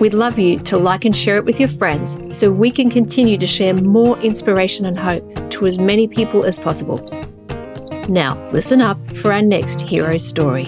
we'd love you to like and share it with your friends so we can continue to share more inspiration and hope to as many people as possible. Now, listen up for our next hero story.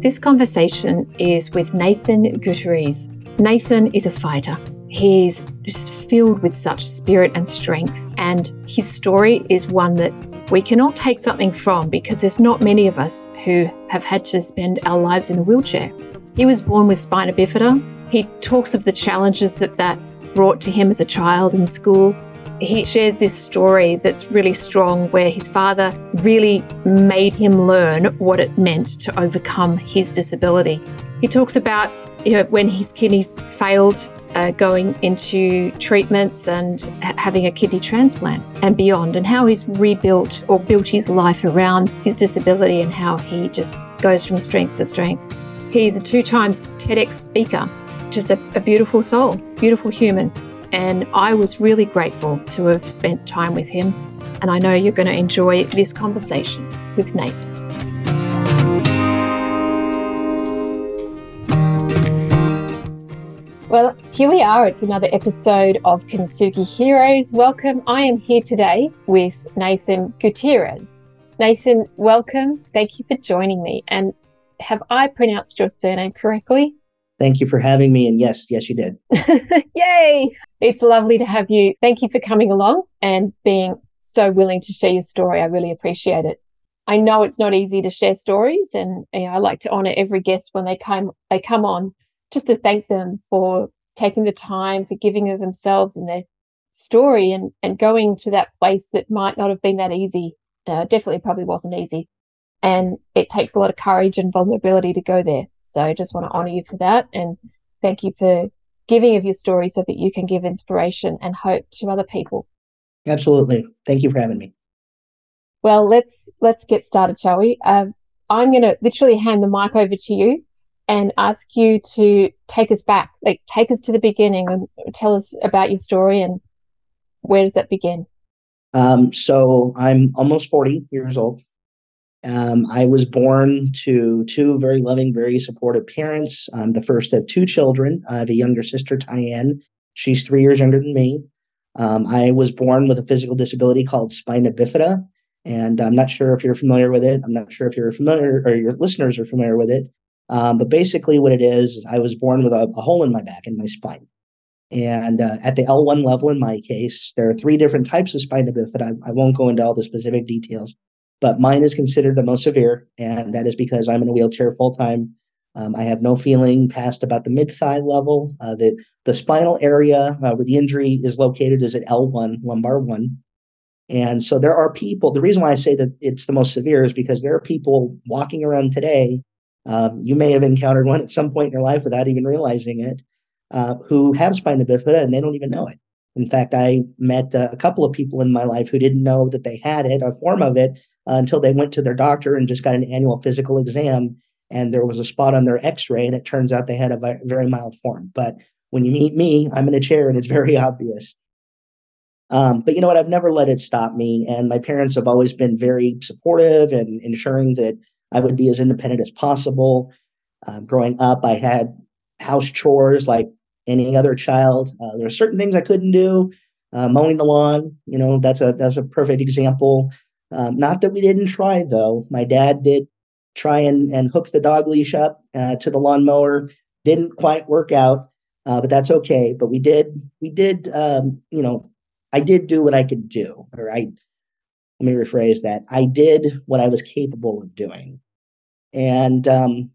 This conversation is with Nathan Gutierrez. Nathan is a fighter. He's just filled with such spirit and strength, and his story is one that we can all take something from because there's not many of us who have had to spend our lives in a wheelchair. He was born with spina bifida. He talks of the challenges that that brought to him as a child in school. He shares this story that's really strong where his father really made him learn what it meant to overcome his disability. He talks about you know, when his kidney failed uh, going into treatments and ha- having a kidney transplant and beyond, and how he's rebuilt or built his life around his disability and how he just goes from strength to strength. He's a two times TEDx speaker, just a, a beautiful soul, beautiful human. And I was really grateful to have spent time with him. And I know you're going to enjoy this conversation with Nathan. Well, here we are. It's another episode of Kintsugi Heroes. Welcome. I am here today with Nathan Gutierrez. Nathan, welcome. Thank you for joining me. And have I pronounced your surname correctly? Thank you for having me. And yes, yes, you did. Yay! It's lovely to have you. Thank you for coming along and being so willing to share your story. I really appreciate it. I know it's not easy to share stories, and you know, I like to honor every guest when they come they come on just to thank them for taking the time, for giving of themselves and their story and, and going to that place that might not have been that easy. Uh, definitely probably wasn't easy. And it takes a lot of courage and vulnerability to go there. So I just want to honor you for that. And thank you for giving of your story so that you can give inspiration and hope to other people. Absolutely. Thank you for having me. Well, let's let's get started, shall we? Uh, I'm going to literally hand the mic over to you and ask you to take us back, like take us to the beginning and tell us about your story and where does that begin? Um, so I'm almost 40 years old. Um, I was born to two very loving, very supportive parents. I'm the first of two children. I have a younger sister, Tyann. She's three years younger than me. Um, I was born with a physical disability called spina bifida, and I'm not sure if you're familiar with it. I'm not sure if you're familiar or your listeners are familiar with it. Um, but basically, what it is, I was born with a, a hole in my back in my spine. And uh, at the L1 level, in my case, there are three different types of spina bifida. I, I won't go into all the specific details, but mine is considered the most severe. And that is because I'm in a wheelchair full time. Um, I have no feeling past about the mid thigh level. Uh, the, the spinal area uh, where the injury is located is at L1, lumbar 1. And so there are people, the reason why I say that it's the most severe is because there are people walking around today um, you may have encountered one at some point in your life without even realizing it, uh, who have spina bifida and they don't even know it. In fact, I met uh, a couple of people in my life who didn't know that they had it, a form of it, uh, until they went to their doctor and just got an annual physical exam. And there was a spot on their x ray, and it turns out they had a very mild form. But when you meet me, I'm in a chair and it's very obvious. Um, but you know what? I've never let it stop me. And my parents have always been very supportive and ensuring that I would be as independent as possible. Um, growing up, I had house chores like any other child. Uh, there are certain things I couldn't do. Uh, mowing the lawn, you know, that's a that's a perfect example. Um, not that we didn't try though. My dad did try and, and hook the dog leash up uh, to the lawnmower. Didn't quite work out, uh, but that's okay. But we did we did um, you know I did do what I could do, or I let me rephrase that. I did what I was capable of doing. And um,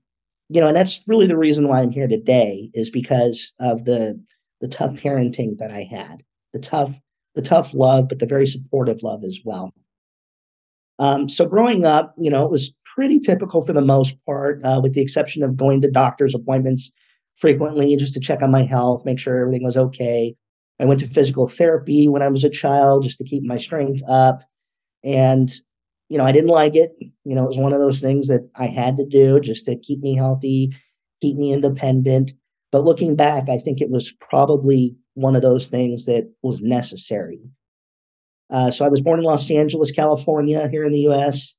you know, and that's really the reason why I'm here today is because of the the tough parenting that I had, the tough the tough love, but the very supportive love as well. Um, so growing up, you know, it was pretty typical for the most part, uh, with the exception of going to doctor's appointments frequently just to check on my health, make sure everything was okay. I went to physical therapy when I was a child just to keep my strength up. And, you know, I didn't like it. You know, it was one of those things that I had to do just to keep me healthy, keep me independent. But looking back, I think it was probably one of those things that was necessary. Uh, so I was born in Los Angeles, California, here in the US.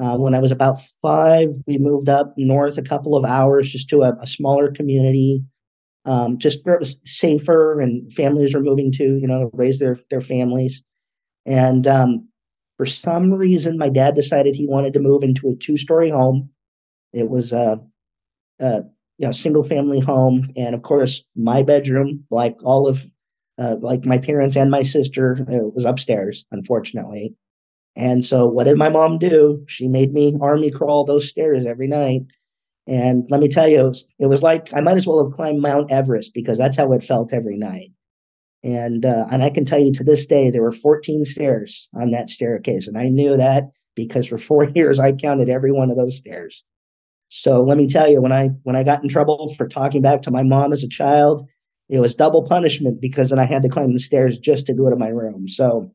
Uh, when I was about five, we moved up north a couple of hours just to a, a smaller community, um, just where it was safer and families were moving to, you know, raise their their families. And um, for some reason, my dad decided he wanted to move into a two story home. It was a, a you know single family home, and of course, my bedroom, like all of uh, like my parents and my sister, uh, was upstairs. Unfortunately, and so, what did my mom do? She made me army crawl those stairs every night. And let me tell you, it was, it was like I might as well have climbed Mount Everest because that's how it felt every night. And uh, and I can tell you to this day, there were 14 stairs on that staircase, and I knew that because for four years I counted every one of those stairs. So let me tell you, when I when I got in trouble for talking back to my mom as a child, it was double punishment because then I had to climb the stairs just to go to my room. So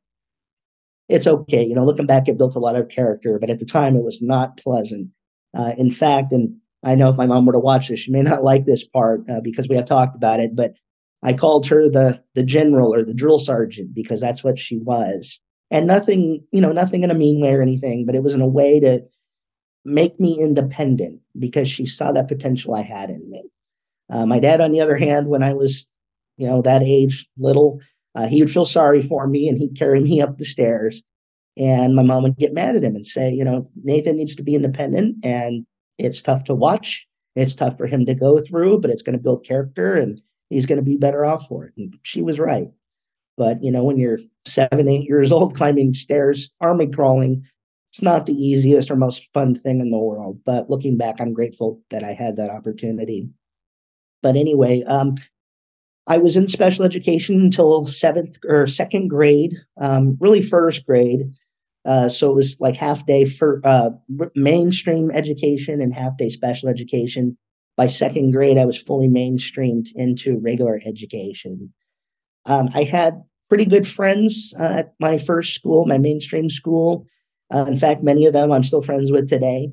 it's okay. You know, looking back, it built a lot of character, but at the time, it was not pleasant. Uh, in fact, and I know if my mom were to watch this, she may not like this part uh, because we have talked about it, but I called her the the general or the drill sergeant because that's what she was, and nothing, you know, nothing in a mean way or anything, but it was in a way to make me independent because she saw that potential I had in me. Uh, my dad, on the other hand, when I was, you know, that age, little, uh, he would feel sorry for me and he'd carry me up the stairs. And my mom would get mad at him and say, you know, Nathan needs to be independent and it's tough to watch. It's tough for him to go through, but it's going to build character and he's going to be better off for it. And she was right. But, you know, when you're seven, eight years old climbing stairs, army crawling, it's not the easiest or most fun thing in the world. But looking back, I'm grateful that I had that opportunity. But anyway, um, I was in special education until seventh or second grade, um, really first grade. Uh, so it was like half day for uh, mainstream education and half day special education. By second grade, I was fully mainstreamed into regular education. Um, I had pretty good friends uh, at my first school, my mainstream school. Uh, in fact, many of them I'm still friends with today.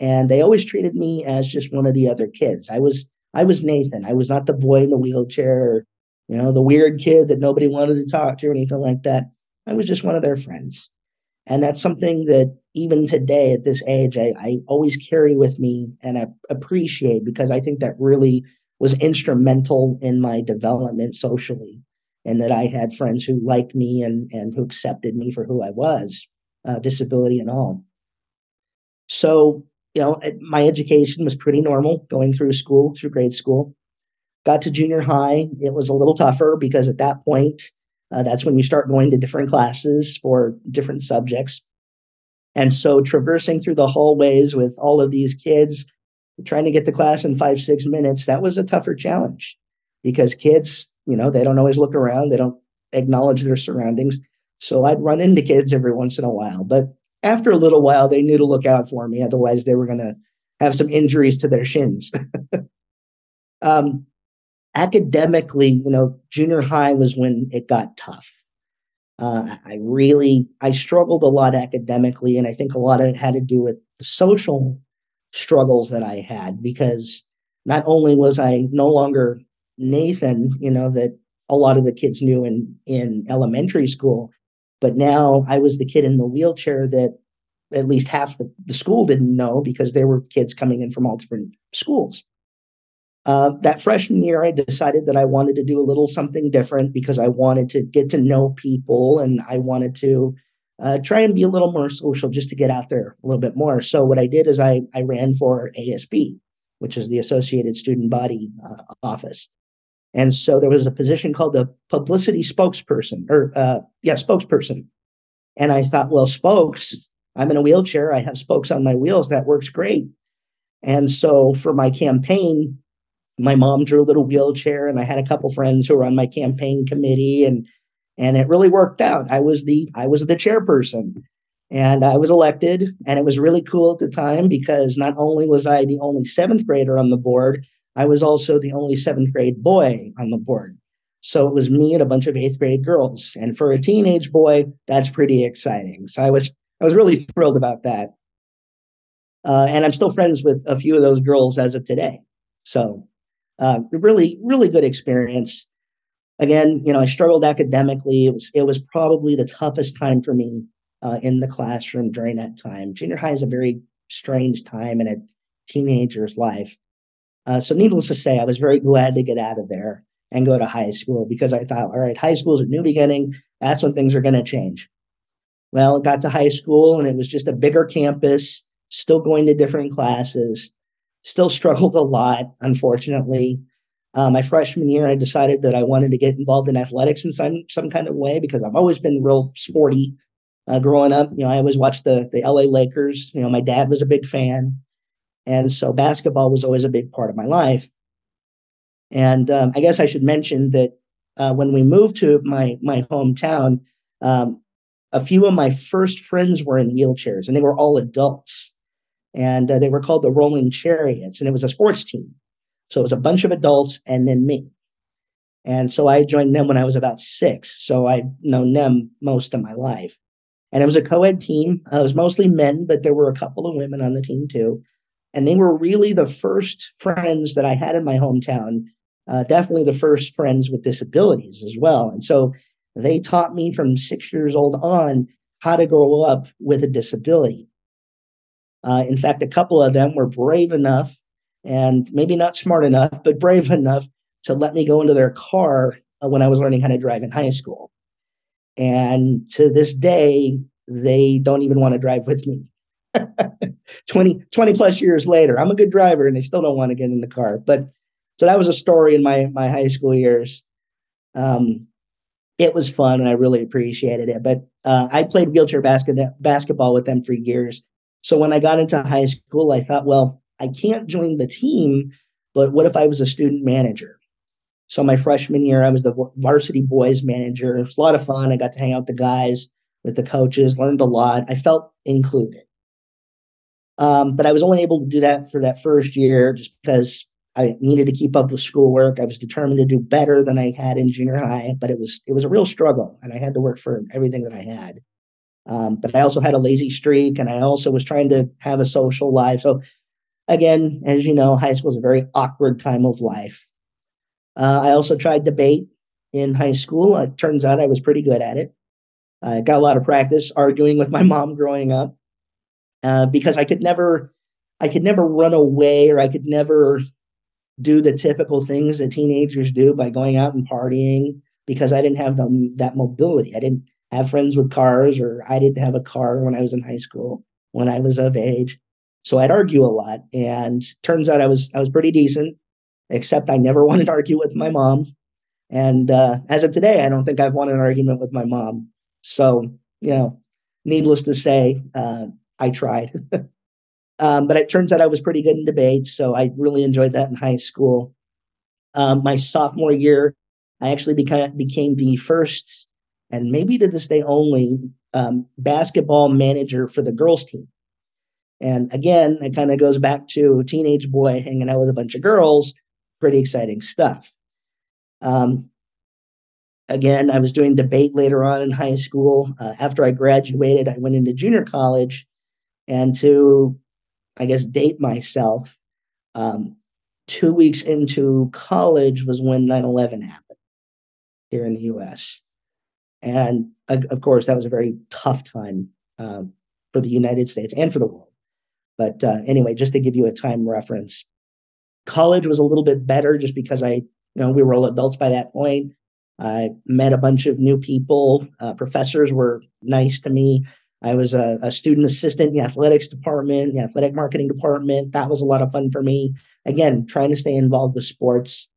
And they always treated me as just one of the other kids. I was I was Nathan. I was not the boy in the wheelchair or, you know, the weird kid that nobody wanted to talk to or anything like that. I was just one of their friends. And that's something that even today at this age, I, I always carry with me and I appreciate because I think that really was instrumental in my development socially. And that I had friends who liked me and, and who accepted me for who I was, uh, disability and all. So you know, my education was pretty normal going through school, through grade school. Got to junior high, it was a little tougher because at that point, uh, that's when you start going to different classes for different subjects. And so traversing through the hallways with all of these kids, trying to get to class in five, six minutes, that was a tougher challenge because kids, you know, they don't always look around, they don't acknowledge their surroundings. So I'd run into kids every once in a while. But after a little while, they knew to look out for me. Otherwise, they were going to have some injuries to their shins. um, academically, you know, junior high was when it got tough. Uh, I really, I struggled a lot academically, and I think a lot of it had to do with the social struggles that I had because not only was I no longer Nathan, you know, that a lot of the kids knew in in elementary school, but now I was the kid in the wheelchair that at least half the, the school didn't know because there were kids coming in from all different schools. Uh, that freshman year, I decided that I wanted to do a little something different because I wanted to get to know people and I wanted to uh, try and be a little more social just to get out there a little bit more. So, what I did is I, I ran for ASB, which is the Associated Student Body uh, Office. And so there was a position called the publicity spokesperson, or uh, yeah, spokesperson. And I thought, well, spokes, I'm in a wheelchair. I have spokes on my wheels. That works great. And so for my campaign, my mom drew a little wheelchair, and I had a couple friends who were on my campaign committee, and and it really worked out. I was the I was the chairperson, And I was elected, and it was really cool at the time because not only was I the only seventh grader on the board, I was also the only seventh grade boy on the board. So it was me and a bunch of eighth grade girls. And for a teenage boy, that's pretty exciting. So I was I was really thrilled about that. Uh, and I'm still friends with a few of those girls as of today. So uh, really, really good experience. Again, you know, I struggled academically. It was it was probably the toughest time for me uh, in the classroom during that time. Junior high is a very strange time in a teenager's life. Uh, so, needless to say, I was very glad to get out of there and go to high school because I thought, all right, high school is a new beginning. That's when things are going to change. Well, it got to high school and it was just a bigger campus, still going to different classes, still struggled a lot, unfortunately. Uh, my freshman year, I decided that I wanted to get involved in athletics in some, some kind of way because I've always been real sporty uh, growing up. You know, I always watched the, the LA Lakers. You know, my dad was a big fan. And so basketball was always a big part of my life. And um, I guess I should mention that uh, when we moved to my my hometown, um, a few of my first friends were in wheelchairs, and they were all adults, and uh, they were called the Rolling Chariots, and it was a sports team. So it was a bunch of adults and then me. And so I joined them when I was about six. So I've known them most of my life. And it was a co ed team. Uh, it was mostly men, but there were a couple of women on the team too. And they were really the first friends that I had in my hometown uh, definitely the first friends with disabilities as well. And so they taught me from six years old on how to grow up with a disability. Uh, in fact, a couple of them were brave enough and maybe not smart enough, but brave enough to let me go into their car uh, when I was learning how to drive in high school. And to this day, they don't even want to drive with me. 20, 20 plus years later, I'm a good driver and they still don't want to get in the car. But so that was a story in my my high school years. Um, it was fun and I really appreciated it. But uh, I played wheelchair basket basketball with them for years. So when I got into high school, I thought, well, I can't join the team, but what if I was a student manager? So my freshman year, I was the varsity boys manager. It was a lot of fun. I got to hang out with the guys, with the coaches, learned a lot. I felt included. Um, but I was only able to do that for that first year just because I needed to keep up with schoolwork. I was determined to do better than I had in junior high, but it was it was a real struggle, and I had to work for everything that I had. Um, but I also had a lazy streak, and I also was trying to have a social life. So, again, as you know, high school is a very awkward time of life. Uh, I also tried debate in high school. It turns out I was pretty good at it. I got a lot of practice arguing with my mom growing up uh, because I could never, I could never run away, or I could never do the typical things that teenagers do by going out and partying because I didn't have them that mobility. I didn't have friends with cars or I didn't have a car when I was in high school when I was of age. So I'd argue a lot and turns out I was I was pretty decent except I never wanted to argue with my mom. And uh, as of today, I don't think I've won an argument with my mom. So, you know, needless to say, uh, I tried. Um, but it turns out I was pretty good in debates, so I really enjoyed that in high school. Um, my sophomore year, I actually became became the first, and maybe to this day only, um, basketball manager for the girls team. And again, it kind of goes back to teenage boy hanging out with a bunch of girls. Pretty exciting stuff. Um, again, I was doing debate later on in high school. Uh, after I graduated, I went into junior college, and to I guess, date myself. Um, two weeks into college was when 9 11 happened here in the US. And of course, that was a very tough time uh, for the United States and for the world. But uh, anyway, just to give you a time reference, college was a little bit better just because I, you know, we were all adults by that point. I met a bunch of new people. Uh, professors were nice to me. I was a, a, student assistant in the athletics department, the athletic marketing department. That was a lot of fun for me. Again, trying to stay involved with sports.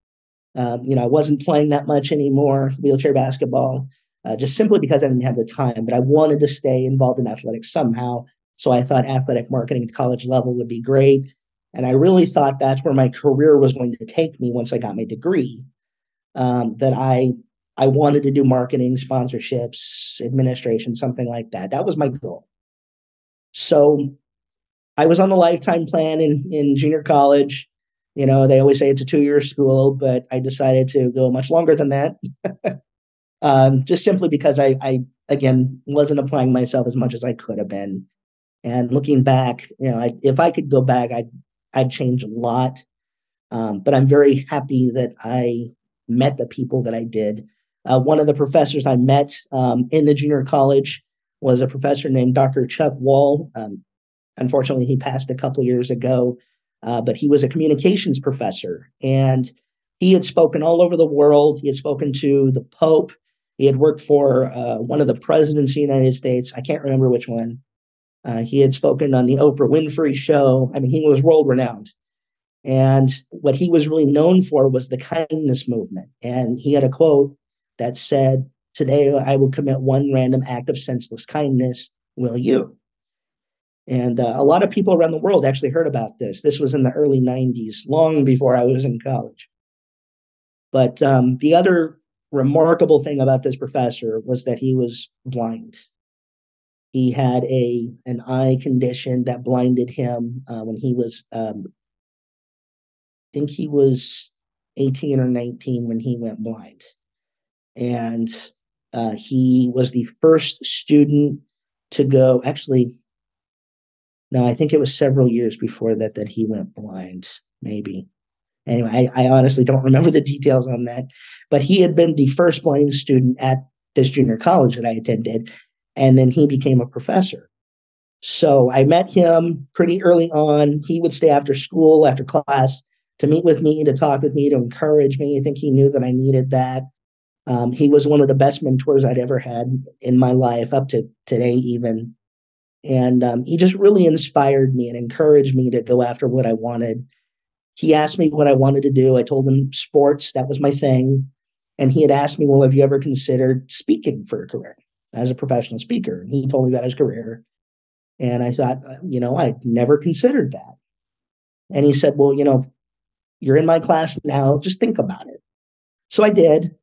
Um, you know, I wasn't playing that much anymore, wheelchair basketball, uh, just simply because I didn't have the time. But I wanted to stay involved in athletics somehow. So I thought athletic marketing at college level would be great. And I really thought that's where my career was going to take me once I got my degree. Um, that I I wanted to do marketing, sponsorships, administration, something like that. That was my goal. So I was on the lifetime plan in, in junior college. You know, they always say it's a two year school, but I decided to go much longer than that. um, just simply because I, I, again, wasn't applying myself as much as I could have been. And looking back, you know, I, if I could go back, I'd, I'd change a lot. Um, but I'm very happy that I met the people that I did. Uh, one of the professors I met um, in the junior college was a professor named Dr. Chuck Wall. Um, unfortunately, he passed a couple years ago, uh, but he was a communications professor and he had spoken all over the world. He had spoken to the Pope. He had worked for uh, one of the presidents of the United States. I can't remember which one. Uh, he had spoken on the Oprah Winfrey show. I mean, he was world renowned. And what he was really known for was the kindness movement. And he had a quote that said, Today I will commit one random act of senseless kindness. Will you? And uh, a lot of people around the world actually heard about this. This was in the early 90s, long before I was in college. But um, the other remarkable thing about this professor was that he was blind. He had a an eye condition that blinded him uh, when he was, um, I think he was 18 or 19 when he went blind and uh, he was the first student to go. Actually, no, I think it was several years before that that he went blind. Maybe. Anyway, I, I honestly don't remember the details on that, but he had been the first blind student at this junior college that I attended, and then he became a professor. So I met him pretty early on. He would stay after school, after class, to meet with me, to talk with me, to encourage me. I think he knew that I needed that. Um, he was one of the best mentors I'd ever had in my life, up to today, even. And um, he just really inspired me and encouraged me to go after what I wanted. He asked me what I wanted to do. I told him sports, that was my thing. And he had asked me, Well, have you ever considered speaking for a career as a professional speaker? And he told me about his career. And I thought, uh, you know, I'd never considered that. And he said, Well, you know, you're in my class now, just think about it. So I did.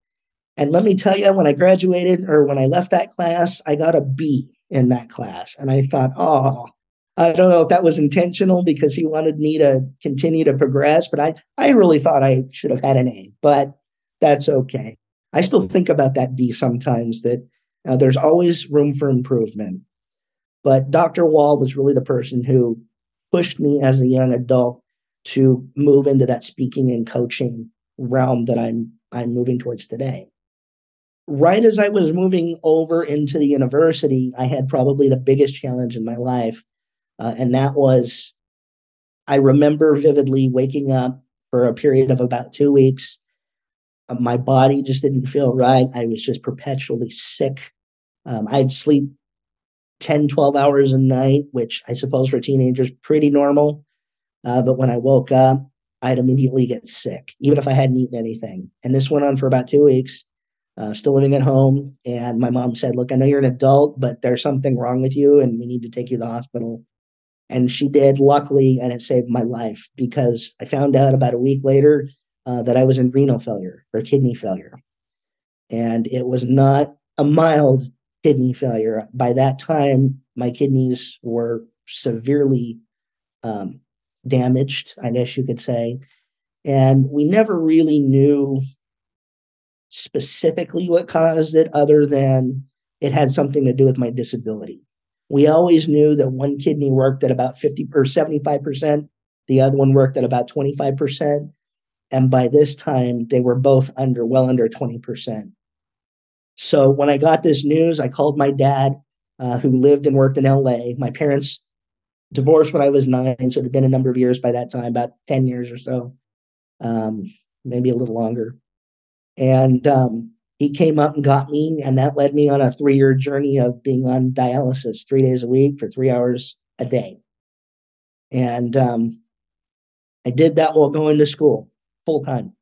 And let me tell you, when I graduated or when I left that class, I got a B in that class. And I thought, oh, I don't know if that was intentional because he wanted me to continue to progress, but I, I really thought I should have had an A, but that's okay. I still think about that B sometimes that uh, there's always room for improvement. But Dr. Wall was really the person who pushed me as a young adult to move into that speaking and coaching realm that I'm I'm moving towards today right as I was moving over into the university, I had probably the biggest challenge in my life. Uh, and that was, I remember vividly waking up for a period of about two weeks. Uh, my body just didn't feel right. I was just perpetually sick. Um, I'd sleep 10, 12 hours a night, which I suppose for teenagers, pretty normal. Uh, but when I woke up, I'd immediately get sick, even if I hadn't eaten anything. And this went on for about two weeks uh, still living at home. And my mom said, Look, I know you're an adult, but there's something wrong with you and we need to take you to the hospital. And she did, luckily, and it saved my life because I found out about a week later uh, that I was in renal failure or kidney failure. And it was not a mild kidney failure. By that time, my kidneys were severely um, damaged, I guess you could say. And we never really knew specifically what caused it, other than it had something to do with my disability. We always knew that one kidney worked at about 50 or 75%, the other one worked at about 25%. And by this time, they were both under, well under 20%. So when I got this news, I called my dad, uh, who lived and worked in LA. My parents divorced when I was nine, so it had been a number of years by that time, about 10 years or so, um, maybe a little longer. And um, he came up and got me, and that led me on a three year journey of being on dialysis three days a week for three hours a day. And um, I did that while going to school full time.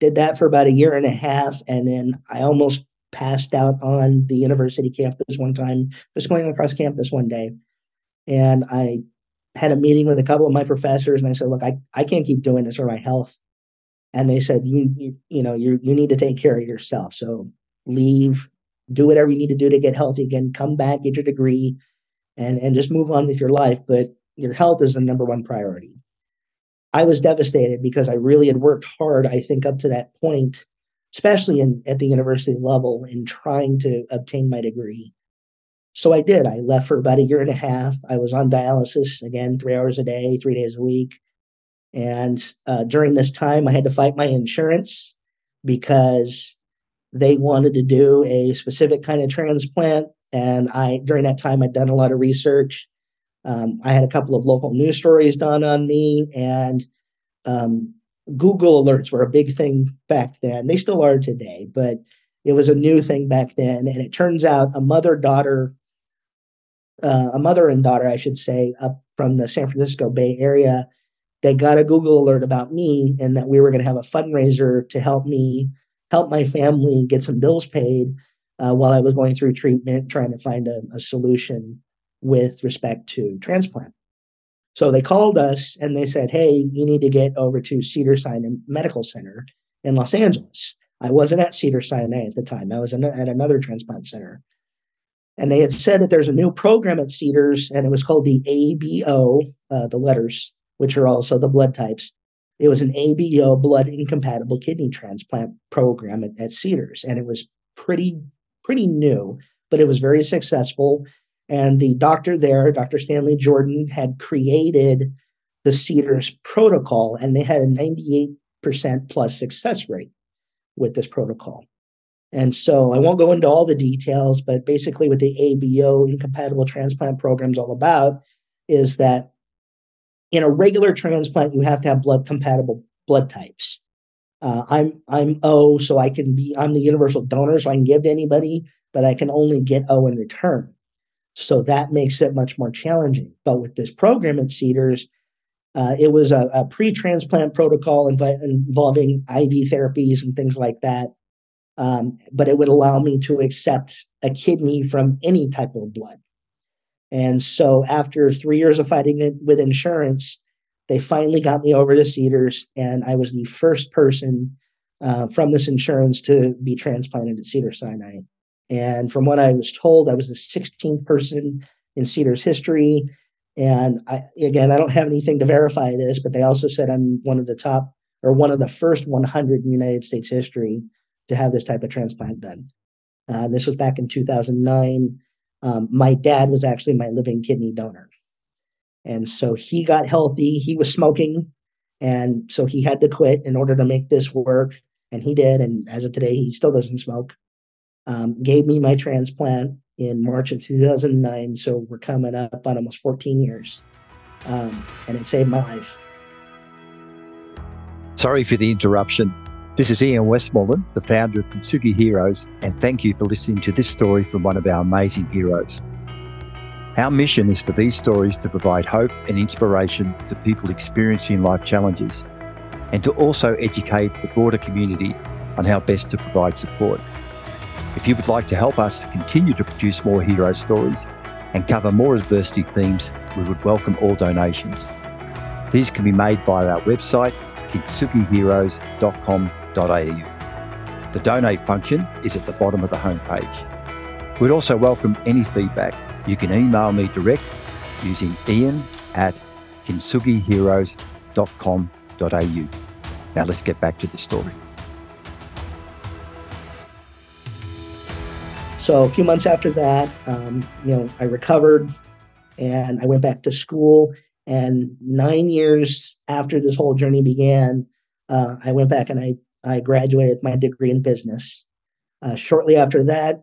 Did that for about a year and a half, and then I almost passed out on the university campus one time, just going across campus one day. And I had a meeting with a couple of my professors, and I said, Look, I, I can't keep doing this for my health and they said you you, you know you you need to take care of yourself so leave do whatever you need to do to get healthy again come back get your degree and, and just move on with your life. But your health is the number one priority. I was devastated because I really had worked hard, I think, up to that point, especially in, at the university level, in trying to obtain my degree. So I did. I left for about a year and a half. I was on dialysis again, three hours a day, three days a week. And uh, during this time, I had to fight my insurance because they wanted to do a specific kind of transplant. And I, during that time, I'd done a lot of research. Um, I had a couple of local news stories done on me, and um, Google alerts were a big thing back then. They still are today, but it was a new thing back then. And it turns out a mother daughter, uh, a mother and daughter, I should say, up from the San Francisco Bay Area, they got a Google alert about me and that we were going to have a fundraiser to help me help my family get some bills paid uh, while I was going through treatment, trying to find a, a solution with respect to transplant. So they called us and they said, Hey, you need to get over to Cedars-Sinai Medical Center in Los Angeles. I wasn't at Cedars-Sinai at the time, I was at another transplant center. And they had said that there's a new program at Cedars, and it was called the ABO, uh, the letters, which are also the blood types. It was an ABO blood incompatible kidney transplant program at, at Cedars, and it was pretty pretty new, but it was very successful. And the doctor there, Dr. Stanley Jordan, had created the Cedars protocol, and they had a 98% plus success rate with this protocol. And so I won't go into all the details, but basically, what the ABO incompatible transplant program is all about is that in a regular transplant, you have to have blood compatible blood types. Uh, I'm I'm O, so I can be I'm the universal donor, so I can give to anybody, but I can only get O in return. So that makes it much more challenging. But with this program at Cedars, uh, it was a, a pre-transplant protocol involving IV therapies and things like that. Um, but it would allow me to accept a kidney from any type of blood. And so after three years of fighting it with insurance, they finally got me over to Cedars, and I was the first person uh, from this insurance to be transplanted at Cedars-Sinai. And from what I was told, I was the 16th person in Cedars history. And I, again, I don't have anything to verify this, but they also said I'm one of the top or one of the first 100 in United States history to have this type of transplant done. Uh, this was back in 2009. Um, my dad was actually my living kidney donor. And so he got healthy. He was smoking. And so he had to quit in order to make this work. And he did. And as of today, he still doesn't smoke. Um, gave me my transplant in March of 2009. So we're coming up on almost 14 years. Um, and it saved my life. Sorry for the interruption. This is Ian Westmoreland, the founder of Kintsugi Heroes, and thank you for listening to this story from one of our amazing heroes. Our mission is for these stories to provide hope and inspiration to people experiencing life challenges and to also educate the broader community on how best to provide support. If you would like to help us continue to produce more hero stories and cover more adversity themes, we would welcome all donations. These can be made via our website, the donate function is at the bottom of the homepage. We'd also welcome any feedback. You can email me direct using ian at kintsugiheroes.com.au. Now let's get back to the story. So a few months after that, um, you know, I recovered and I went back to school. And nine years after this whole journey began, uh, I went back and I I graduated my degree in business. Uh, shortly after that,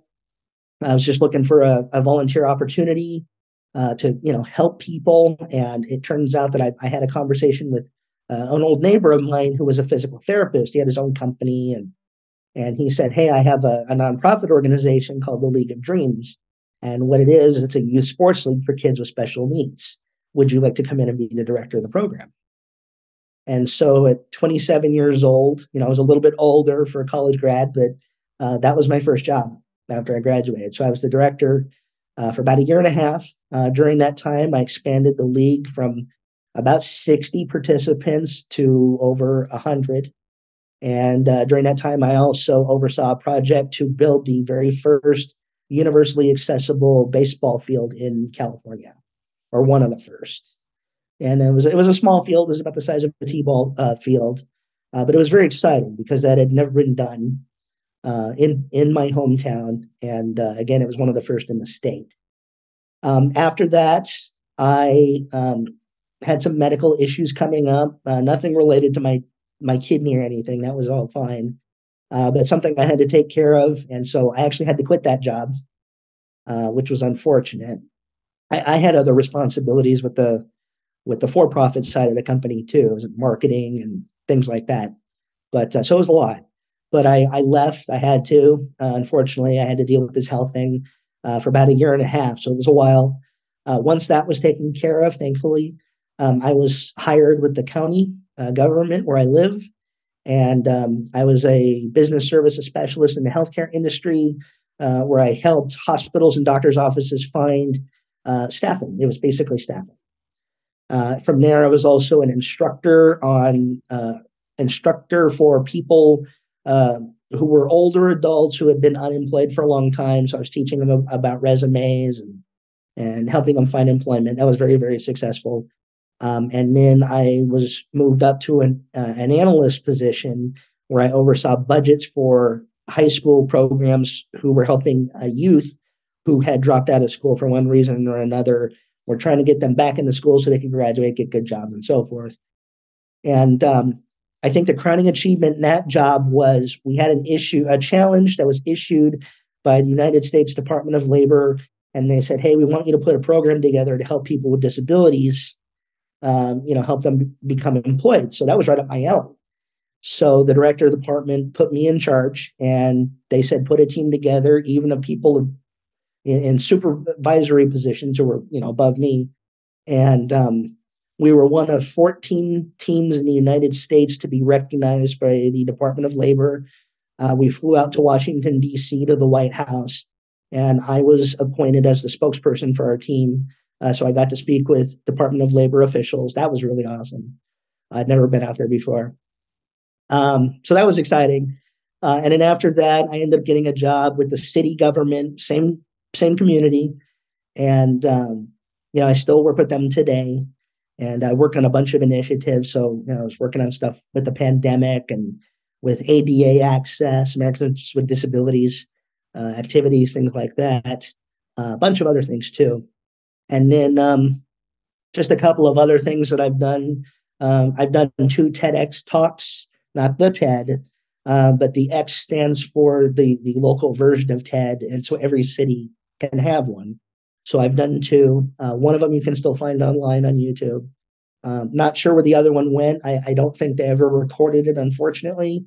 I was just looking for a, a volunteer opportunity uh, to, you know, help people. And it turns out that I, I had a conversation with uh, an old neighbor of mine who was a physical therapist. He had his own company, and and he said, "Hey, I have a, a nonprofit organization called the League of Dreams, and what it is, it's a youth sports league for kids with special needs. Would you like to come in and be the director of the program?" And so at 27 years old, you know, I was a little bit older for a college grad, but uh, that was my first job after I graduated. So I was the director uh, for about a year and a half. Uh, during that time, I expanded the league from about 60 participants to over 100. And uh, during that time, I also oversaw a project to build the very first universally accessible baseball field in California, or one of the first. And it was it was a small field; it was about the size of a t-ball uh, field, uh, but it was very exciting because that had never been done uh, in in my hometown, and uh, again, it was one of the first in the state. Um, after that, I um, had some medical issues coming up, uh, nothing related to my my kidney or anything. That was all fine, uh, but something I had to take care of, and so I actually had to quit that job, which was unfortunate. I, I, had other responsibilities with the with the for profit side of the company too, it was marketing and things like that. But uh, so it was a lot. But I, I left. I had to. Uh, unfortunately, I had to deal with this health thing uh, for about a year and a half. So it was a while. once that was taken care of, thankfully, um, I was hired with the county uh, government where I live, and um, I was a business services specialist in the healthcare industry, uh, where I helped hospitals and doctors' offices find uh, staffing. It was basically staffing. Uh, from there, I was also an instructor on uh, instructor for people uh, who were older adults who had been unemployed for a long time. So I was teaching them about resumes and and helping them find employment. That was very very successful. Um, and then I was moved up to an, uh, an analyst position where I oversaw budgets for high school programs who were helping uh, youth who had dropped out of school for one reason or another. We're trying to get them back into school so they can graduate, get good jobs, and so forth. And um, I think the crowning achievement in that job was we had an issue, a challenge that was issued by the United States Department of Labor. And they said, hey, we want you to put a program together to help people with disabilities um, you know, help them become employed. So that was right up my alley. So the director of the department put me in charge, and they said put a team together, even of people in, in supervisory positions who were you know above me, and um, we were one of 14 teams in the United States to be recognized by the Department of Labor. Uh, we flew out to Washington D.C. to the White House, and I was appointed as the spokesperson for our team uh, so I got to speak with Department of Labor officials. That was really awesome. I'd never been out there before. Um, so that was exciting. Uh, and then after that, I ended up getting a job with the city government, same same community, and um, you know I still work with them today. And I work on a bunch of initiatives. So you know, I was working on stuff with the pandemic and with ADA access, Americans with Disabilities uh, activities, things like that. Uh, a bunch of other things too. And then um, just a couple of other things that I've done. Um, I've done two TEDx talks, not the TED, uh, but the X stands for the the local version of TED, and so every city can have one. So I've done two. Uh, one of them you can still find online on YouTube. Um, not sure where the other one went. I, I, don't think they ever recorded it, unfortunately.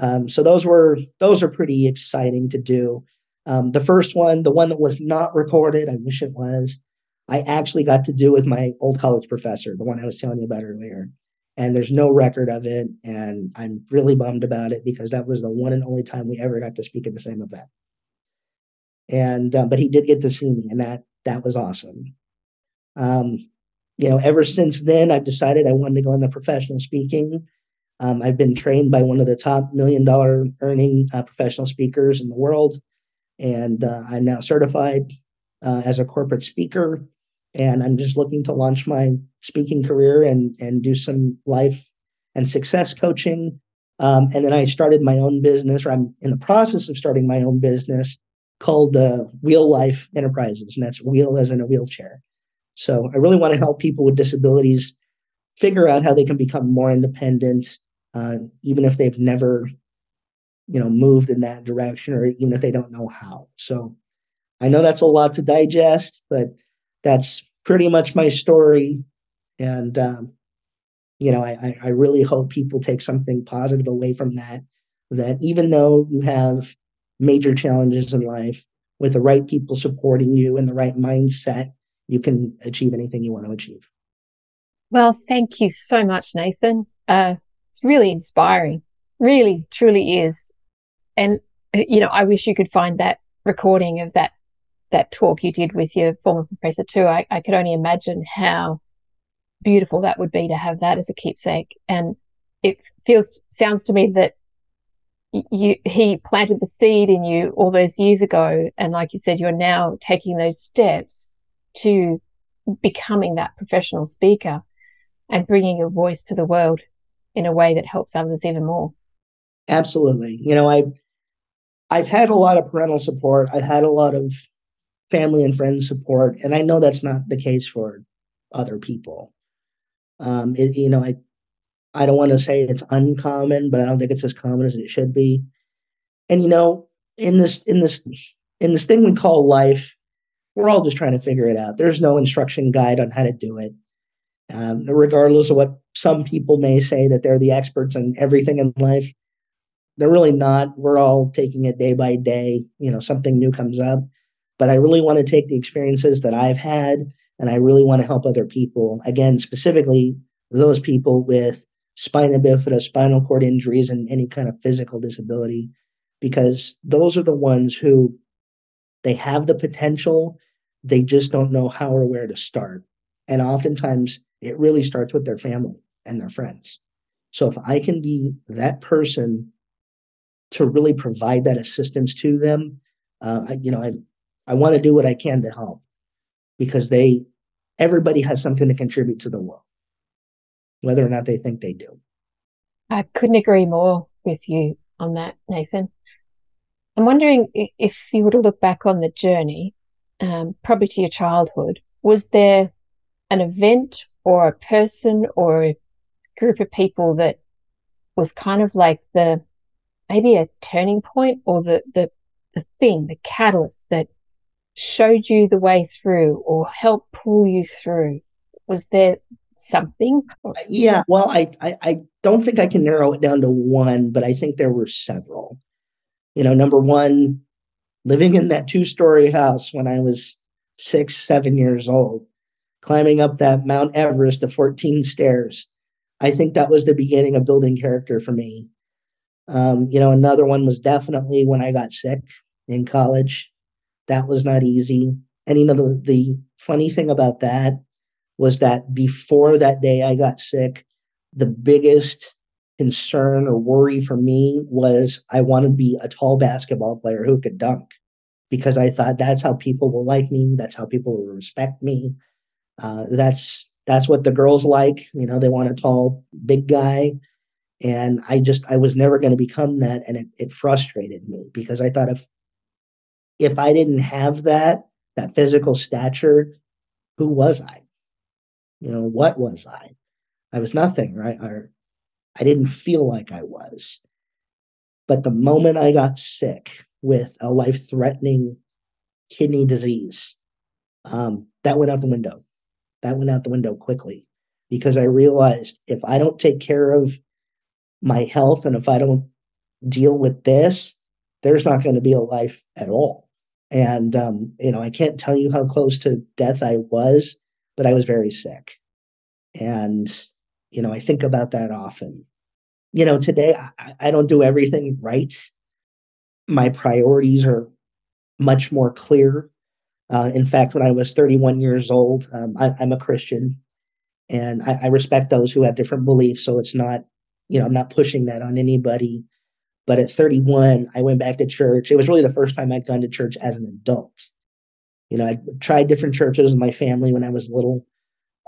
Um, so those were those are pretty exciting to do. Um, the first one, the one that was not recorded, I wish it was, I actually got to do with my old college professor, the one I was telling you about earlier. And there's no record of it. And I'm really bummed about it because that was the one and only time we ever got to speak at the same event. And, uh, but he did get to see me, and that, that was awesome. Um, you know, ever since then, I've decided I wanted to go into professional speaking. Um, I've been trained by one of the top million dollar earning uh, professional speakers in the world, and uh, I'm now certified uh, as a corporate speaker and I'm just looking to launch my speaking career and and do some life and success coaching. Um, and then I started my own business, or I'm in the process of starting my own business called uh, Wheel Life Enterprises, and that's wheel as in a wheelchair. So I really want to help people with disabilities figure out how they can become more independent, uh, even if they've never, you know, moved in that direction, or even if they don't know how. So I know that's a lot to digest, but that's pretty much my story. And, um, you know, I, I really hope people take something positive away from that. That even though you have major challenges in life, with the right people supporting you and the right mindset, you can achieve anything you want to achieve. Well, thank you so much, Nathan. Uh, it's really inspiring, really, truly is. And, uh, you know, I wish you could find that recording of that that talk you did with your former professor too, I, I could only imagine how beautiful that would be to have that as a keepsake. And it feels, sounds to me that you he planted the seed in you all those years ago and like you said you're now taking those steps to becoming that professional speaker and bringing your voice to the world in a way that helps others even more. Absolutely. You know i've i've had a lot of parental support. I've had a lot of family and friends support and i know that's not the case for other people. Um it, you know i I don't want to say it's uncommon, but I don't think it's as common as it should be. And you know, in this in this in this thing we call life, we're all just trying to figure it out. There's no instruction guide on how to do it. Um, regardless of what some people may say that they're the experts on everything in life, they're really not. We're all taking it day by day. You know, something new comes up. But I really want to take the experiences that I've had and I really want to help other people. Again, specifically those people with spina bifida, spinal cord injuries, and any kind of physical disability, because those are the ones who they have the potential, they just don't know how or where to start. And oftentimes it really starts with their family and their friends. So if I can be that person to really provide that assistance to them, uh, I, you know, I I want to do what I can to help because they everybody has something to contribute to the world whether or not they think they do. I couldn't agree more with you on that, Nathan. I'm wondering if you were to look back on the journey, um, probably to your childhood, was there an event or a person or a group of people that was kind of like the maybe a turning point or the the, the thing, the catalyst that showed you the way through or helped pull you through? Was there something? Yeah, well, I, I, I don't think I can narrow it down to one, but I think there were several. You know, number one, living in that two story house when I was six, seven years old, climbing up that Mount Everest of 14 stairs. I think that was the beginning of building character for me. Um, you know, another one was definitely when I got sick in college. That was not easy. And you know, the, the funny thing about that was that before that day I got sick, the biggest concern or worry for me was I wanted to be a tall basketball player who could dunk because I thought that's how people will like me. That's how people will respect me. Uh, that's that's what the girls like. You know, they want a tall, big guy. And I just I was never going to become that, and it, it frustrated me because I thought if if I didn't have that that physical stature, who was I? You know, what was I? I was nothing, right? Or I didn't feel like I was. But the moment I got sick with a life threatening kidney disease, um, that went out the window. That went out the window quickly because I realized if I don't take care of my health and if I don't deal with this, there's not going to be a life at all. And, um, you know, I can't tell you how close to death I was but I was very sick. And, you know, I think about that often. You know, today I, I don't do everything right. My priorities are much more clear. Uh, in fact, when I was 31 years old, um, I, am a Christian and I, I respect those who have different beliefs. So it's not, you know, I'm not pushing that on anybody. But at 31, I went back to church. It was really the first time I'd gone to church as an adult. You know, I tried different churches with my family when I was little.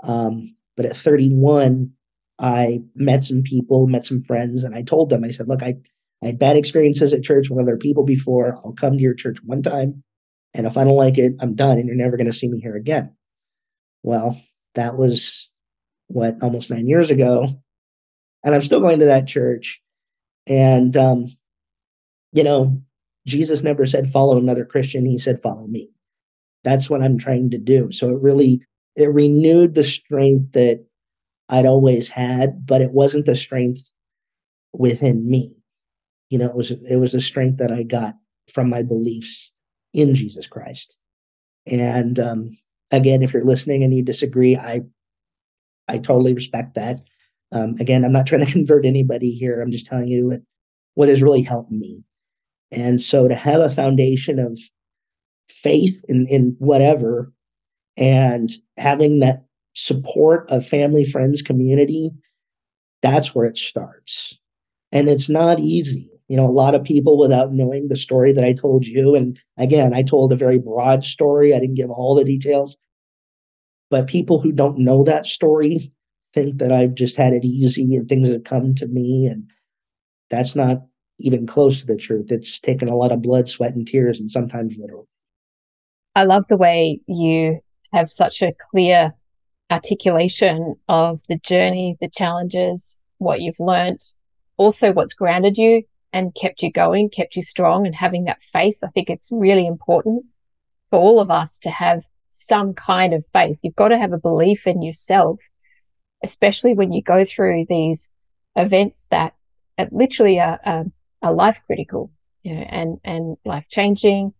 Um, but at 31, I met some people, met some friends, and I told them, I said, look, I, I had bad experiences at church with other people before. I'll come to your church one time. And if I don't like it, I'm done and you're never going to see me here again. Well, that was what almost nine years ago. And I'm still going to that church. And, um, you know, Jesus never said, follow another Christian. He said, follow me. That's what I'm trying to do. So it really it renewed the strength that I'd always had, but it wasn't the strength within me. You know, it was it was the strength that I got from my beliefs in Jesus Christ. And um, again, if you're listening and you disagree, I I totally respect that. Um, again, I'm not trying to convert anybody here. I'm just telling you what, what has really helped me. And so to have a foundation of faith in, in whatever and having that support of family, friends, community, that's where it starts. And it's not easy. You know, a lot of people without knowing the story that I told you. And again, I told a very broad story. I didn't give all the details. But people who don't know that story think that I've just had it easy and things have come to me. And that's not even close to the truth. It's taken a lot of blood, sweat, and tears, and sometimes literally. I love the way you have such a clear articulation of the journey, the challenges, what you've learned, also what's grounded you and kept you going, kept you strong, and having that faith. I think it's really important for all of us to have some kind of faith. You've got to have a belief in yourself, especially when you go through these events that literally are, are, are life critical you know, and, and life changing.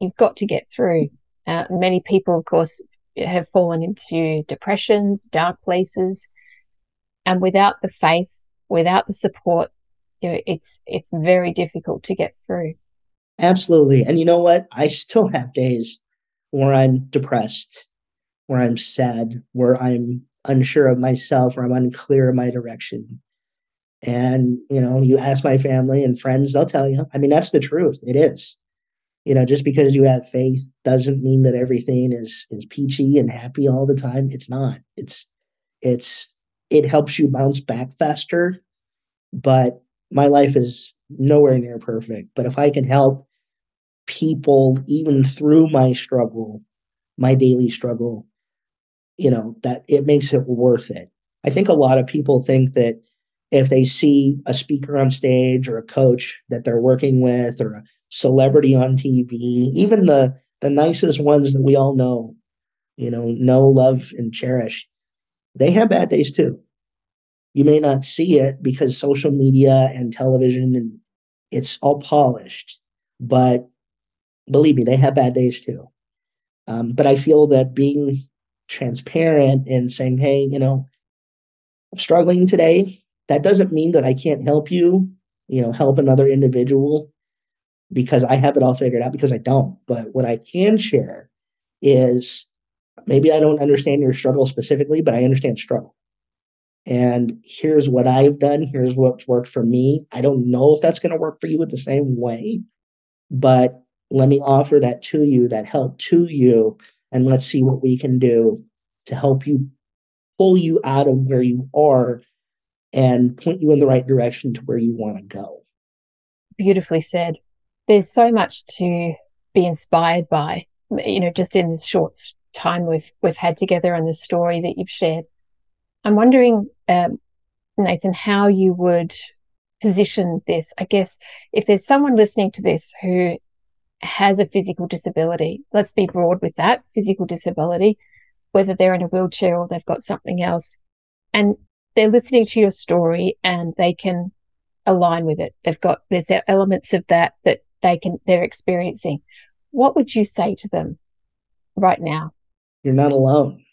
You've got to get through. Uh, many people, of course, have fallen into depressions, dark places. And without the faith, without the support, you know, it's it's very difficult to get through. Absolutely. And you know what? I still have days where I'm depressed, where I'm sad, where I'm unsure of myself, or I'm unclear of my direction. And, you know, you ask my family and friends, they'll tell you. I mean, that's the truth. It is. You know, just because you have faith doesn't mean that everything is is peachy and happy all the time. It's not. It's it's it helps you bounce back faster. But my life is nowhere near perfect. But if I can help people even through my struggle, my daily struggle, you know, that it makes it worth it. I think a lot of people think that if they see a speaker on stage or a coach that they're working with or a celebrity on TV, even the the nicest ones that we all know, you know, know, love, and cherish, they have bad days too. You may not see it because social media and television and it's all polished, but believe me, they have bad days too. Um, but I feel that being transparent and saying, hey, you know, I'm struggling today, that doesn't mean that I can't help you, you know, help another individual because I have it all figured out because I don't. But what I can share is maybe I don't understand your struggle specifically, but I understand struggle. And here's what I've done. Here's what's worked for me. I don't know if that's going to work for you in the same way, but let me offer that to you, that help to you, and let's see what we can do to help you pull you out of where you are and point you in the right direction to where you want to go. Beautifully said. There's so much to be inspired by, you know, just in this short time we've we've had together and the story that you've shared. I'm wondering, um, Nathan, how you would position this. I guess if there's someone listening to this who has a physical disability, let's be broad with that physical disability, whether they're in a wheelchair or they've got something else, and they're listening to your story and they can align with it. They've got there's elements of that that they can they're experiencing. What would you say to them right now? You're not alone.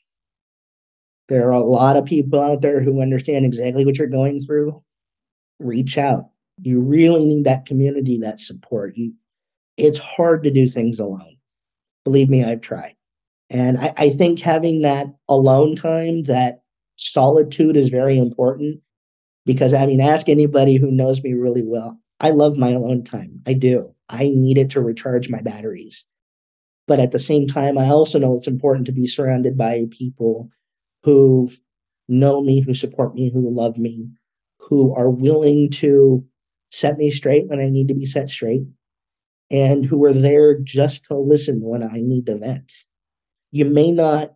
There are a lot of people out there who understand exactly what you're going through. Reach out. You really need that community, that support. You it's hard to do things alone. Believe me, I've tried. And I, I think having that alone time, that solitude is very important because I mean, ask anybody who knows me really well. I love my alone time. I do. I need it to recharge my batteries. But at the same time, I also know it's important to be surrounded by people who know me, who support me, who love me, who are willing to set me straight when I need to be set straight, and who are there just to listen when I need to vent. You may not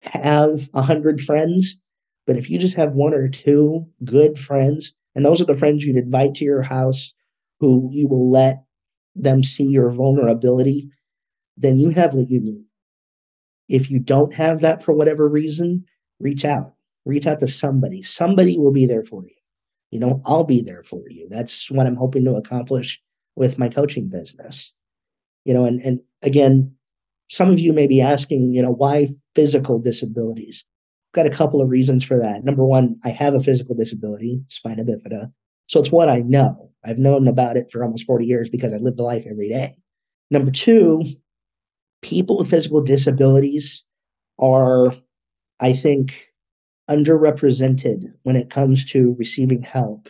have a hundred friends, but if you just have one or two good friends, and those are the friends you'd invite to your house who you will let them see your vulnerability, then you have what you need. If you don't have that for whatever reason, reach out. Reach out to somebody. Somebody will be there for you. You know, I'll be there for you. That's what I'm hoping to accomplish with my coaching business. You know, and and again, some of you may be asking, you know, why physical disabilities? Got a couple of reasons for that. Number one, I have a physical disability, spina bifida. So it's what I know. I've known about it for almost 40 years because I live the life every day. Number two, people with physical disabilities are, I think, underrepresented when it comes to receiving help.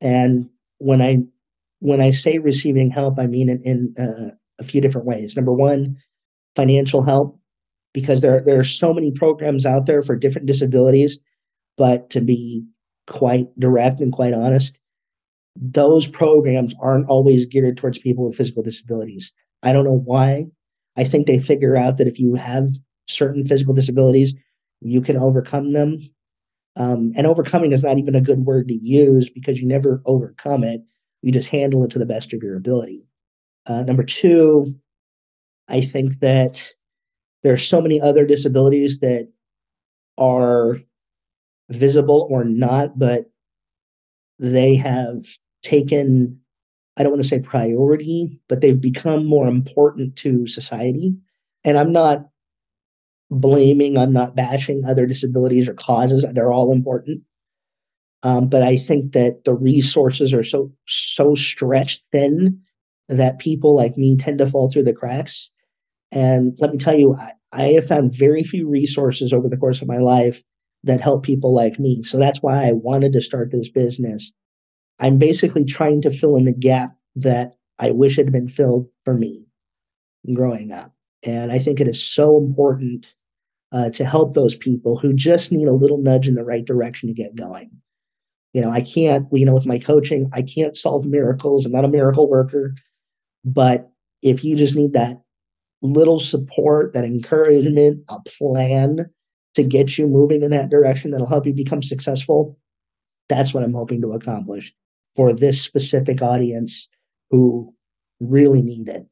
And when I when I say receiving help, I mean in, in uh, a few different ways. Number one, financial help, because there, there are so many programs out there for different disabilities. But to be quite direct and quite honest, those programs aren't always geared towards people with physical disabilities. I don't know why. I think they figure out that if you have certain physical disabilities, you can overcome them. Um, and overcoming is not even a good word to use because you never overcome it. You just handle it to the best of your ability. Uh, number two, I think that there are so many other disabilities that are visible or not, but they have taken, I don't want to say priority, but they've become more important to society. And I'm not blaming, I'm not bashing other disabilities or causes. They're all important. Um, but I think that the resources are so so stretched thin that people like me tend to fall through the cracks. And let me tell you, I, I have found very few resources over the course of my life that help people like me. So that's why I wanted to start this business. I'm basically trying to fill in the gap that I wish had been filled for me growing up. And I think it is so important uh, to help those people who just need a little nudge in the right direction to get going. You know, I can't, you know, with my coaching, I can't solve miracles. I'm not a miracle worker. But if you just need that little support, that encouragement, a plan to get you moving in that direction that'll help you become successful, that's what I'm hoping to accomplish for this specific audience who really need it.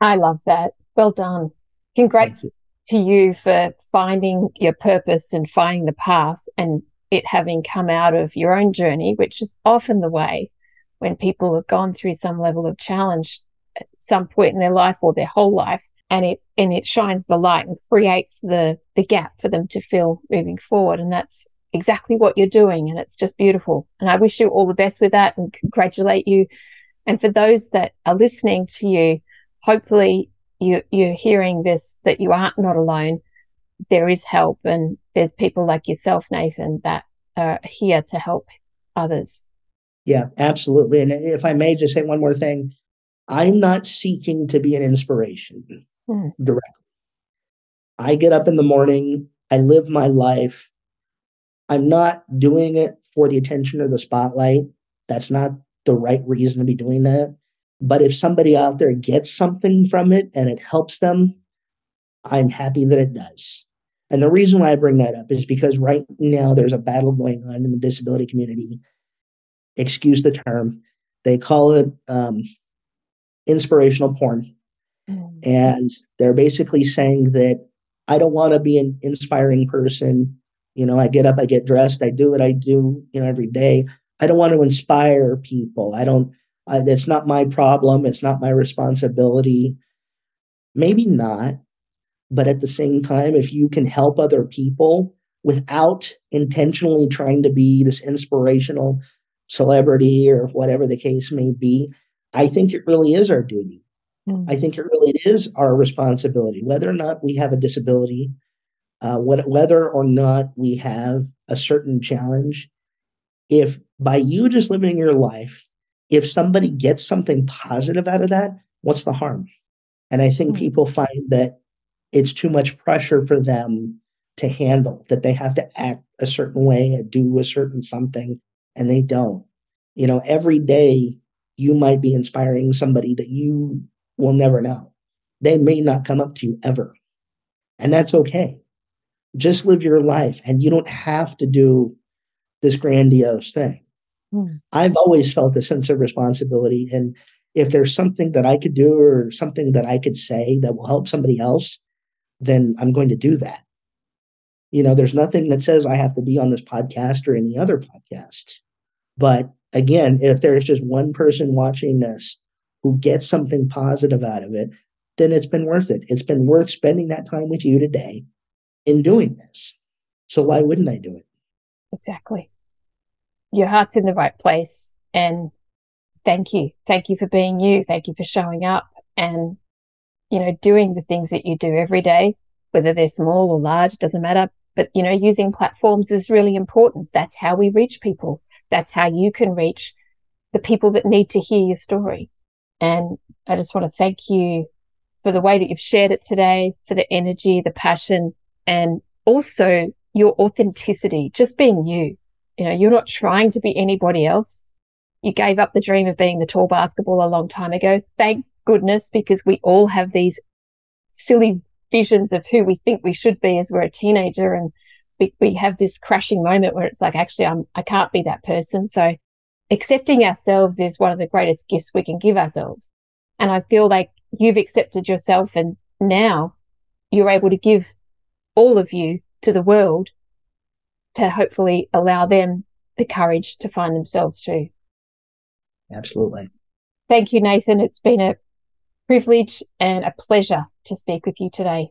I love that. Well done. Congrats to you for finding your purpose and finding the path and it having come out of your own journey, which is often the way when people have gone through some level of challenge at some point in their life or their whole life and it and it shines the light and creates the the gap for them to feel moving forward. And that's exactly what you're doing and it's just beautiful. And i wish you all the best with that and congratulate you. And for those that are listening to you hopefully you you're hearing this that you aren't not alone. There is help and there's people like yourself nathan that are here to help others. Yeah absolutely. And if i may just say one more thing i'm not seeking to be an inspiration hmm. directly i get up in the morning i live my life I'm not doing it for the attention or the spotlight. That's not the right reason to be doing that. But if somebody out there gets something from it and it helps them, I'm happy that it does. And the reason why I bring that up is because right now there's a battle going on in the disability community. Excuse the term. They call it um, inspirational porn. And they're basically saying that I don't want to be an inspiring person you know, I get up, I get dressed, I do what I do, you know, every day. I don't want to inspire people. I don't, I, it's not my problem. It's not my responsibility. Maybe not. But at the same time, if you can help other people without intentionally trying to be this inspirational celebrity or whatever the case may be, I think it really is our duty. Mm. I think it really is our responsibility, whether or not we have a disability uh, what, whether or not we have a certain challenge, if by you just living your life, if somebody gets something positive out of that, what's the harm? And I think mm-hmm. people find that it's too much pressure for them to handle, that they have to act a certain way and do a certain something, and they don't. You know, every day you might be inspiring somebody that you will never know. They may not come up to you ever. And that's okay just live your life and you don't have to do this grandiose thing. Mm. I've always felt a sense of responsibility. And if there's something that I could do or something that I could say that will help somebody else, then I'm going to do that. You know, there's nothing that says I have to be on this podcast or any other podcast. But again, if there's just one person watching this who gets something positive out of it, then it's been worth it. It's been worth spending that time with you today in doing this. So why wouldn't I do it? Exactly. Your heart's in the right place. And thank you. Thank you for being you. Thank you for showing up and, you know, doing the things that you do every day, whether they're small or large, doesn't matter. But, you know, using platforms is really important. That's how we reach people. That's how you can reach the people that need to hear your story. And I just want to thank you for the way that you've shared it today, for the energy, the passion, and also your authenticity, just being you. You know, you're not trying to be anybody else. You gave up the dream of being the tall basketball a long time ago. Thank goodness, because we all have these silly visions of who we think we should be as we're a teenager. And we, we have this crashing moment where it's like, actually, I'm, I can't be that person. So accepting ourselves is one of the greatest gifts we can give ourselves. And I feel like you've accepted yourself and now you're able to give all of you to the world to hopefully allow them the courage to find themselves too. Absolutely. Thank you, Nathan. It's been a privilege and a pleasure to speak with you today.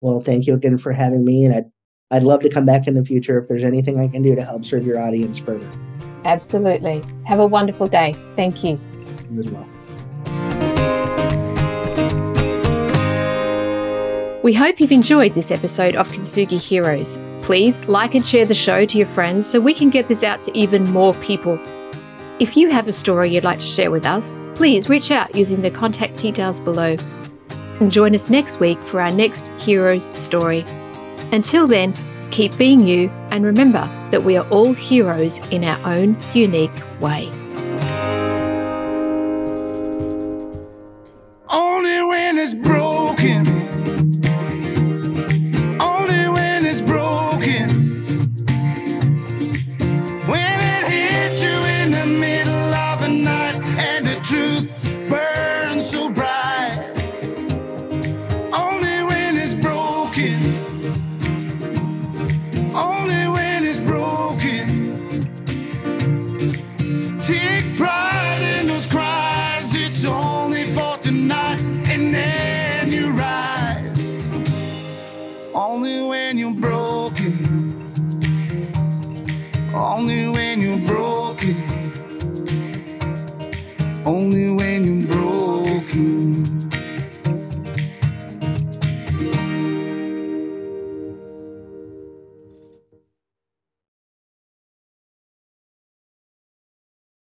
Well, thank you again for having me. And I'd, I'd love to come back in the future if there's anything I can do to help serve your audience further. Absolutely. Have a wonderful day. Thank you. You as well. We hope you've enjoyed this episode of Kintsugi Heroes. Please like and share the show to your friends so we can get this out to even more people. If you have a story you'd like to share with us, please reach out using the contact details below. And join us next week for our next hero's story. Until then, keep being you and remember that we are all heroes in our own unique way.